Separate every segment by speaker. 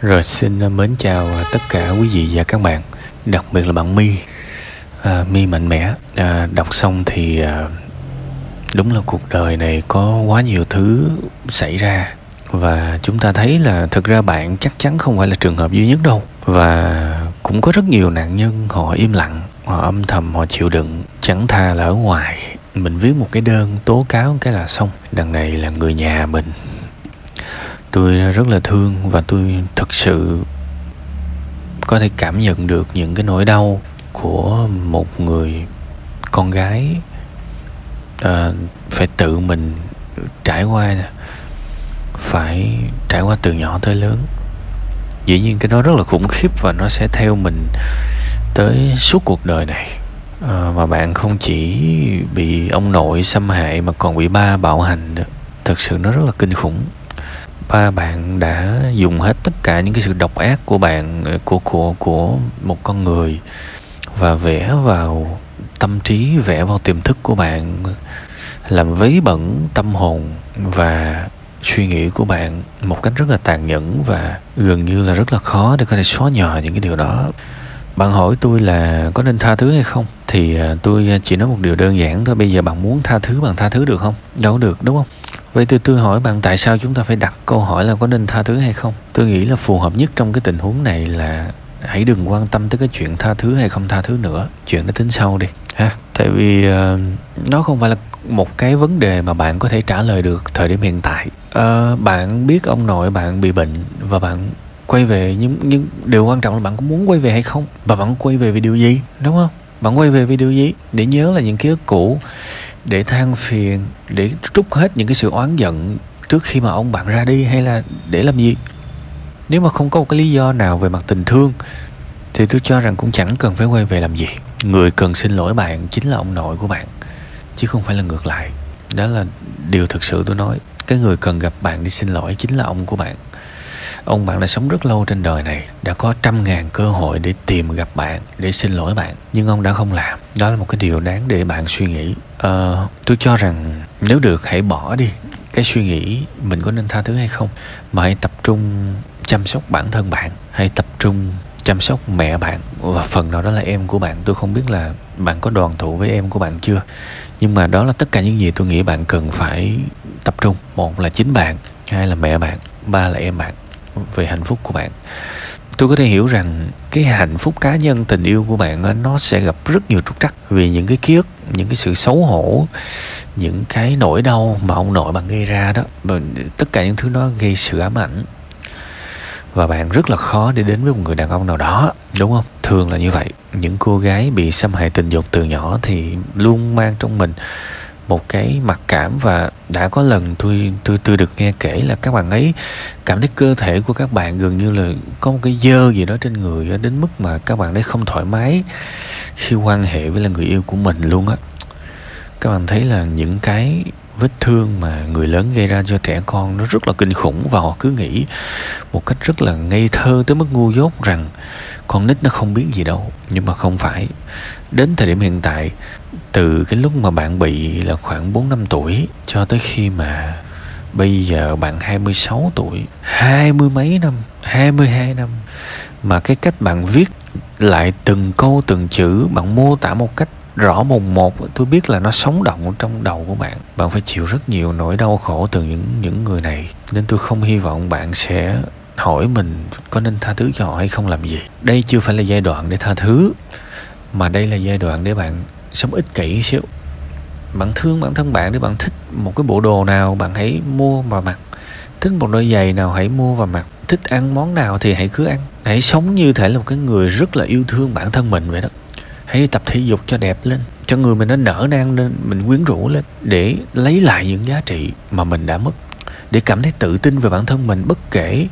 Speaker 1: Rồi xin ờ, mến chào ờ, tất cả quý vị và các bạn Đặc biệt là bạn My à, My mạnh mẽ. À, Đọc xong thì à, đúng là cuộc đời này có quá nhiều thứ xảy ra Và chúng ta thấy là thực ra bạn chắc chắn không phải là trường hợp duy nhất đâu. Và cũng có rất nhiều nạn nhân họ im lặng Họ âm thầm họ chịu đựng Chẳng tha là ở ngoài. Mình viết một cái đơn tố cáo cái là xong. Đằng này là người nhà mình tôi rất là thương và tôi thực sự có thể cảm nhận được những cái nỗi đau của một người con gái à, phải tự mình trải qua phải trải qua từ nhỏ tới lớn. Dĩ nhiên cái đó rất là khủng khiếp và nó sẽ theo mình tới suốt cuộc đời này. Ờ, à, mà bạn không chỉ bị ông nội xâm hại mà còn bị ba bạo hành nữa. Thực sự nó rất là kinh khủng ba bạn đã dùng hết tất cả những cái sự độc ác của bạn, của của của một con người và vẽ vào tâm trí, vẽ vào tiềm thức của bạn, làm vấy bẩn tâm hồn và suy nghĩ của bạn một cách rất là tàn nhẫn và gần như là rất là khó để có thể xóa nhòa những cái điều đó. Bạn hỏi tôi là có nên tha thứ hay không? Thì à, tôi à, chỉ nói một điều đơn giản thôi. Bây giờ bạn muốn tha thứ bằng tha thứ được không? Đâu được đúng không? Vậy tôi tôi hỏi bạn tại sao chúng ta phải đặt câu hỏi là có nên tha thứ hay không? Tôi nghĩ là phù hợp nhất trong cái tình huống này là hãy đừng quan tâm tới cái chuyện tha thứ hay không tha thứ nữa. Chuyện đó tính sau đi ha? Tại vì uh, nó không phải là một cái vấn đề mà bạn có thể trả lời được thời điểm hiện tại. Uh, bạn biết ông nội bạn bị bệnh và bạn quay về nhưng nhưng điều quan trọng là bạn có muốn quay về hay không? Và bạn quay về vì điều gì? Đúng không? Bạn quay về vì điều gì để nhớ là những ký ức cũ, để than phiền, để trút hết những cái sự oán giận trước khi mà ông bạn ra đi, hay là để làm gì? Nếu mà không có một cái lý do nào về mặt tình thương, thì tôi cho rằng cũng chẳng cần phải quay về làm gì. Người cần xin lỗi bạn chính là ông nội của bạn, chứ không phải là ngược lại. Đó là điều thực sự tôi nói. Cái người cần gặp bạn đi xin lỗi chính là ông của bạn ông bạn đã sống rất lâu trên đời này đã có trăm ngàn cơ hội để tìm gặp bạn để xin lỗi bạn nhưng ông đã không làm. Đó là một cái điều đáng để bạn suy nghĩ. Ờ, tôi cho rằng nếu được hãy bỏ đi. Cái suy nghĩ mình có nên tha thứ hay không? Mà hãy tập trung chăm sóc bản thân bạn hãy tập trung chăm sóc mẹ bạn. Và phần nào đó là em của bạn tôi không biết là bạn có đoàn tụ với em của bạn chưa. Nhưng mà đó là tất cả những gì tôi nghĩ bạn cần phải tập trung. Một là chính bạn hai là mẹ bạn ba là em bạn về hạnh phúc của bạn. Tôi có thể hiểu rằng cái hạnh phúc cá nhân, tình yêu của bạn nó sẽ gặp rất nhiều trục trặc vì những cái ký ức, những cái sự xấu hổ, những cái nỗi đau mà ông nội bạn gây ra đó. Và tất cả những thứ đó gây sự ám ảnh. Và bạn rất là khó để đến với một người đàn ông nào đó, đúng không? Thường là như vậy. Những cô gái bị xâm hại tình dục từ nhỏ thì luôn mang trong mình một cái mặc cảm và đã có lần tôi tôi tôi được nghe kể là các bạn ấy, cảm thấy cơ thể của các bạn gần như là có một cái dơ gì đó trên người đến mức mà các bạn ấy không thoải mái khi quan hệ với là người yêu của mình luôn á. Các bạn thấy là những cái vết thương mà người lớn gây ra cho trẻ con nó rất là kinh khủng và họ cứ nghĩ một cách rất là ngây thơ tới mức ngu dốt rằng con nít nó không biết gì đâu, nhưng mà không phải. Đến thời điểm hiện tại, từ cái lúc mà bạn bị là khoảng 4 năm tuổi cho tới khi mà bây giờ bạn 26 tuổi, hai mươi mấy năm 22 năm, mà cái cách bạn viết lại từng câu, từng chữ, bạn mô tả một cách rõ mùng một, tôi biết là nó sống động trong đầu của bạn. Bạn phải chịu rất nhiều nỗi đau khổ từ những những người này, nên tôi không hy vọng bạn sẽ hỏi mình có nên tha thứ cho họ hay không làm gì. Đây chưa phải là giai đoạn để tha thứ, mà đây là giai đoạn để bạn sống ích kỷ xíu. Bạn thương bản thân bạn để bạn thích một cái bộ đồ nào bạn hãy mua và mặc thích một đôi giày nào hãy mua và mặc thích ăn món nào thì hãy cứ ăn. Hãy sống như thể là một cái người rất là yêu thương bản thân mình vậy đó. Hãy đi tập thể dục cho đẹp lên, cho người mình nó nở nang lên, mình quyến rũ lên để lấy lại những giá trị mà mình đã mất để cảm thấy tự tin về bản thân mình bất kể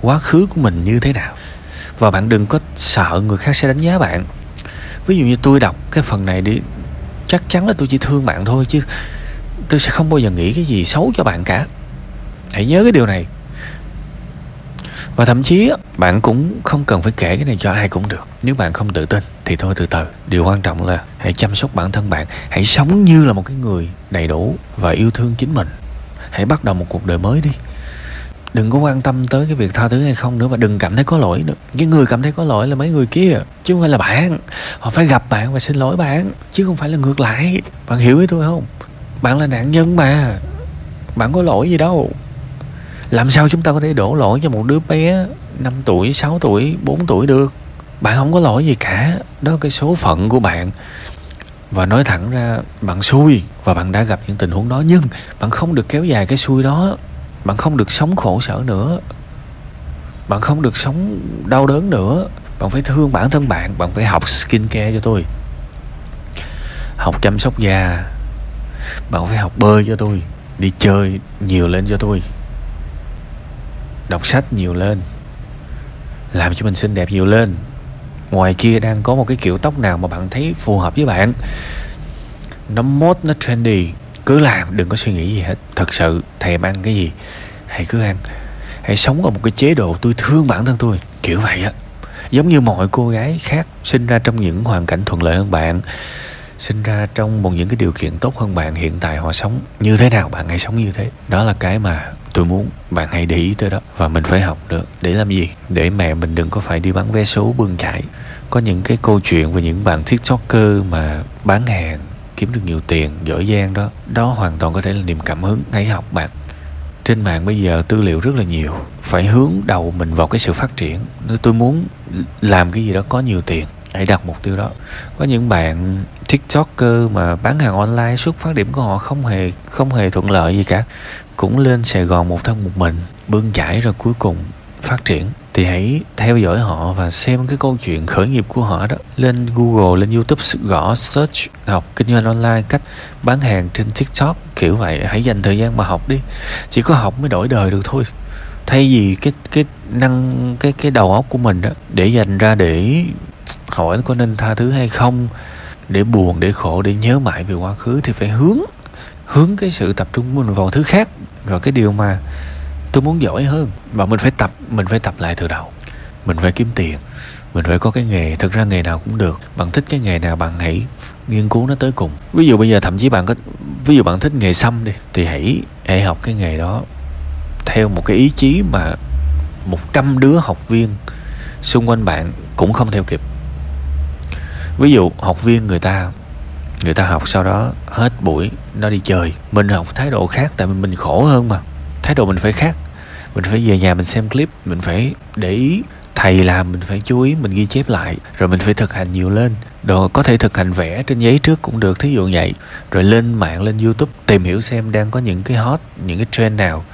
Speaker 1: quá khứ của mình như thế nào. Và bạn đừng có sợ người khác sẽ đánh giá bạn. Ví dụ như tôi đọc cái phần này đi, chắc chắn là tôi chỉ thương bạn thôi chứ tôi sẽ không bao giờ nghĩ cái gì xấu cho bạn cả. Hãy nhớ cái điều này. Và thậm chí bạn cũng không cần phải kể cái này cho ai cũng được. Nếu bạn không tự tin thì thôi từ từ. Điều quan trọng là hãy chăm sóc bản thân bạn. Hãy sống như là một cái người đầy đủ và yêu thương chính mình hãy bắt đầu một cuộc đời mới đi. Đừng có quan tâm tới cái việc tha thứ hay không nữa và đừng cảm thấy có lỗi nữa. Cái người cảm thấy có lỗi là mấy người kia, chứ không phải là bạn. Họ phải gặp bạn và xin lỗi bạn, chứ không phải là ngược lại. Bạn hiểu ý tôi không? Bạn là nạn nhân mà. Bạn có lỗi gì đâu. Làm sao chúng ta có thể đổ lỗi cho một đứa bé 5 tuổi 6 tuổi 4 tuổi được? Bạn không có lỗi gì cả. Đó là cái số phận của bạn và nói thẳng ra, bạn xui và bạn đã gặp những tình huống đó, nhưng bạn không được kéo dài cái xui đó. Bạn không được sống khổ sở nữa. Bạn không được sống đau đớn nữa. Bạn phải thương bản thân bạn bạn phải học skin care cho tôi. Học chăm sóc da. Bạn phải học bơi cho tôi. Đi chơi nhiều lên cho tôi. Đọc sách nhiều lên. Làm cho mình xinh đẹp nhiều lên ngoài kia đang có một cái kiểu tóc nào mà bạn thấy phù hợp với bạn. Nó mốt nó trendy. Cứ làm, đừng có suy nghĩ gì hết. Thật sự, thèm ăn cái gì, hãy cứ ăn. Hãy sống ở một cái chế độ tôi thương bản thân tôi, kiểu vậy á. Giống như mọi cô gái khác sinh ra trong những hoàn cảnh thuận lợi hơn bạn sinh ra trong một những cái điều kiện tốt hơn bạn hiện tại họ sống. Như thế nào bạn hãy sống như thế? Đó là cái mà tôi muốn bạn hãy để ý tới đó và mình phải học được. Để làm gì? Để mẹ mình đừng có phải đi bán vé số bươn chải. Có những cái câu chuyện về những bạn tiktoker mà bán hàng, kiếm được nhiều tiền, giỏi giang đó. Đó hoàn toàn có thể là niềm cảm hứng. Hãy học bạn. Trên mạng bây giờ tư liệu rất là nhiều. Phải hướng đầu mình vào cái sự phát triển. Nếu tôi muốn làm cái gì đó có nhiều tiền. Hãy đặt mục tiêu đó. Có những bạn tiktoker mà bán hàng online xuất phát điểm của họ không hề không hề thuận lợi gì cả. Cũng lên sài gòn một thân một mình, bươn chải rồi cuối cùng phát triển. Thì hãy theo dõi họ và xem cái câu chuyện khởi nghiệp của họ đó. Lên google, lên youtube gõ search, học kinh doanh online cách bán hàng trên tiktok, kiểu vậy. Hãy dành thời gian mà học đi. Chỉ có học mới đổi đời được thôi. Thay vì cái cái năng, cái cái đầu óc của mình đó, để dành ra để hỏi có nên tha thứ hay không để buồn, để khổ, để nhớ mãi về quá khứ thì phải hướng hướng cái sự tập trung của mình vào thứ khác. Vào cái điều mà tôi muốn giỏi hơn, và mình phải tập, mình phải tập lại từ đầu. Mình phải kiếm tiền, mình phải có cái nghề. Thực ra nghề nào cũng được. Bạn thích cái nghề nào, bạn hãy nghiên cứu nó tới cùng. Ví dụ bây giờ thậm chí bạn có, ví dụ bạn thích nghề xăm đi, thì hãy hãy học cái nghề đó theo một cái ý chí mà 100 đứa học viên xung quanh bạn cũng không theo kịp ví dụ, học viên người ta người ta học sau đó hết buổi, nó đi chơi. Mình học thái độ khác, tại vì mình khổ hơn mà. Thái độ mình phải khác. Mình phải về nhà mình xem clip, mình phải để ý thầy làm, mình phải chú ý, mình ghi chép lại, rồi mình phải thực hành nhiều lên. Đồ, có thể thực hành vẽ trên giấy trước cũng được, thí dụ vậy. Rồi lên mạng, lên youtube, tìm hiểu xem đang có những cái hot, những cái trend nào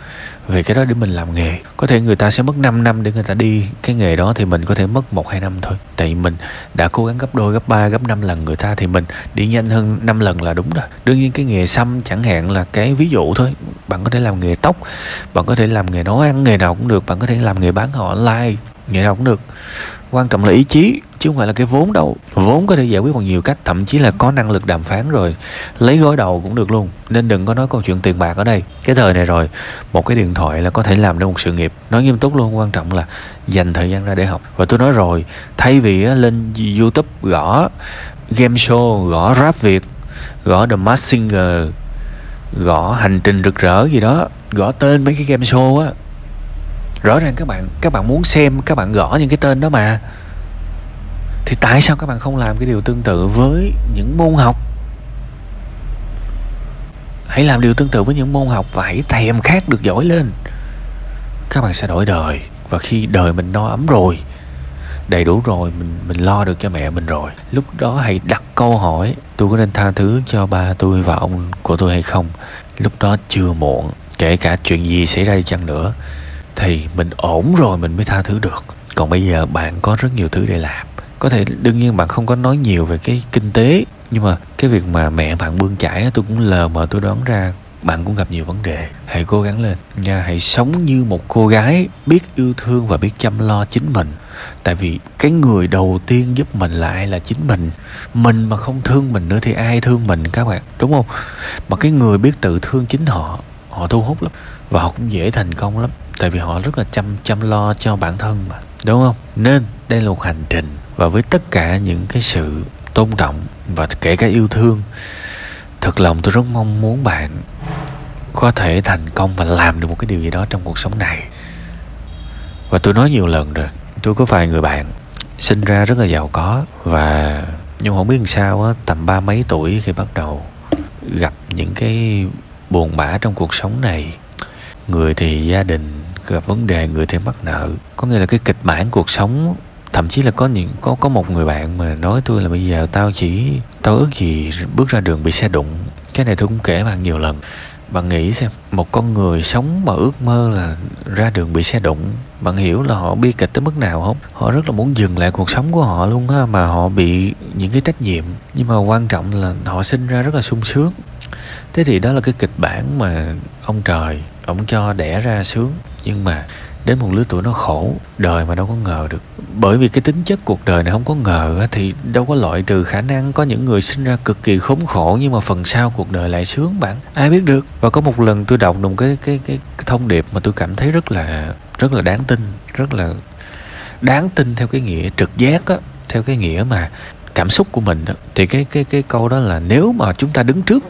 Speaker 1: về cái đó để mình làm nghề. Có thể người ta sẽ mất 5 năm để người ta đi cái nghề đó thì mình có thể mất một hai năm thôi. Tại vì mình đã cố gắng gấp đôi, gấp ba, gấp năm lần người ta thì mình đi nhanh hơn 5 lần là đúng rồi. Đương nhiên cái nghề xăm chẳng hạn là cái ví dụ thôi. Bạn có thể làm nghề tóc, bạn có thể làm nghề nấu ăn, nghề nào cũng được. Bạn có thể làm nghề bán họ online, nghề nào cũng được quan trọng là ý chí, chứ không phải là cái vốn đâu. Vốn có thể giải quyết bằng nhiều cách, thậm chí là có năng lực đàm phán rồi. Lấy gói đầu cũng được luôn, nên đừng có nói câu chuyện tiền bạc ở đây. Cái thời này rồi, một cái điện thoại là có thể làm ra một sự nghiệp. Nói nghiêm túc luôn, quan trọng là dành thời gian ra để học. Và tôi nói rồi, thay vì lên youtube gõ game show, gõ rap việt, gõ the mask singer, gõ hành trình rực rỡ gì đó, gõ tên mấy cái game show á rõ ràng các bạn các bạn muốn xem, các bạn gõ những cái tên đó mà. Thì tại sao các bạn không làm cái điều tương tự với những môn học? Hãy làm điều tương tự với những môn học và hãy thèm khát được giỏi lên. Các bạn sẽ đổi đời, và khi đời mình no ấm rồi, đầy đủ rồi, mình mình lo được cho mẹ mình rồi, lúc đó hãy đặt câu hỏi, tôi có nên tha thứ cho ba tôi và ông của tôi hay không? Lúc đó chưa muộn, kể cả chuyện gì xảy ra đi chăng nữa thì mình ổn rồi, mình mới tha thứ được. Còn bây giờ bạn có rất nhiều thứ để làm. Có thể đương nhiên bạn không có nói nhiều về cái kinh tế, nhưng mà cái việc mà mẹ bạn bươn chải tôi cũng lờ mờ tôi đoán ra bạn cũng gặp nhiều vấn đề. Hãy cố gắng lên. Nha, hãy sống như một cô gái biết yêu thương và biết chăm lo chính mình. Tại vì cái người đầu tiên giúp mình là ai là chính mình. Mình mà không thương mình nữa thì ai thương mình các bạn? Đúng không? Mà cái người biết tự thương chính họ họ thu hút lắm và họ cũng dễ thành công lắm. Tại vì họ rất là chăm chăm lo cho bản thân mà. Đúng không? Nên đây là một hành trình. Và với tất cả những cái sự tôn trọng và kể cả yêu thương, thật lòng tôi rất mong muốn bạn có thể thành công và làm được một cái điều gì đó trong cuộc sống này. Và tôi nói nhiều lần rồi, tôi có vài người bạn sinh ra rất là giàu có và nhưng không biết làm sao á, tầm ba mấy tuổi khi bắt đầu gặp những cái buồn bã trong cuộc sống này người thì gia đình, gặp vấn đề, người thì mắc nợ. Có nghĩa là cái kịch bản cuộc sống, thậm chí là có những, có có một người bạn mà nói tôi là bây giờ tao chỉ, tao ước gì bước ra đường bị xe đụng. Cái này tôi cũng kể bạn nhiều lần. Bạn nghĩ xem, một con người sống mà ước mơ là ra đường bị xe đụng, bạn hiểu là họ bi kịch tới mức nào không? Họ rất là muốn dừng lại cuộc sống của họ luôn á mà họ bị những cái trách nhiệm. Nhưng mà quan trọng là họ sinh ra rất là sung sướng thế thì đó là cái kịch bản mà ông trời ông cho đẻ ra sướng. Nhưng mà đến một lứa tuổi nó khổ đời mà đâu có ngờ được. Bởi vì cái tính chất cuộc đời này không có ngờ thì đâu có loại trừ khả năng có những người sinh ra cực kỳ khốn khổ nhưng mà phần sau cuộc đời lại sướng bạn. Ai biết được. Và có một lần tôi đọc một cái cái cái, cái thông điệp mà tôi cảm thấy rất là rất là đáng tin rất là đáng tin theo cái nghĩa trực giác á theo cái nghĩa mà cảm xúc của mình đó thì cái cái cái câu đó là nếu mà chúng ta đứng trước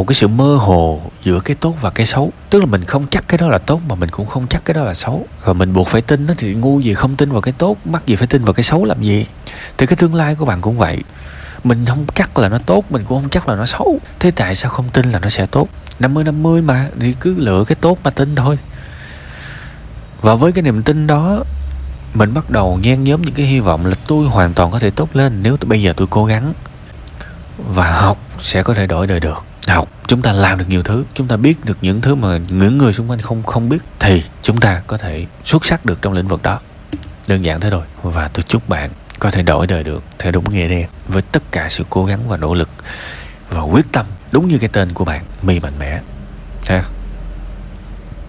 Speaker 1: một cái sự mơ hồ giữa cái tốt và cái xấu. Tức là mình không chắc cái đó là tốt mà mình cũng không chắc cái đó là xấu. Và mình buộc phải tin nó thì ngu gì không tin vào cái tốt, mắc gì phải tin vào cái xấu làm gì? Thì cái tương lai của bạn cũng vậy. Mình không chắc là nó tốt, mình cũng không chắc là nó xấu. Thế tại sao không tin là nó sẽ tốt? 50 50 mà, thì cứ lựa cái tốt mà tin thôi. Và với cái niềm tin đó, mình bắt đầu nhen nhóm những cái hy vọng là tôi hoàn toàn có thể tốt lên nếu bây giờ tôi cố gắng và học sẽ có thể đổi đời được học, chúng ta làm được nhiều thứ, chúng ta biết được những thứ mà những người xung quanh không không biết, thì chúng ta có thể xuất sắc được trong lĩnh vực đó. Đơn giản thế thôi, và tôi chúc bạn có thể đổi đời được theo đúng nghĩa đen, với tất cả sự cố gắng và nỗ lực và quyết tâm đúng như cái tên của bạn, mi mạnh mẽ. Ha?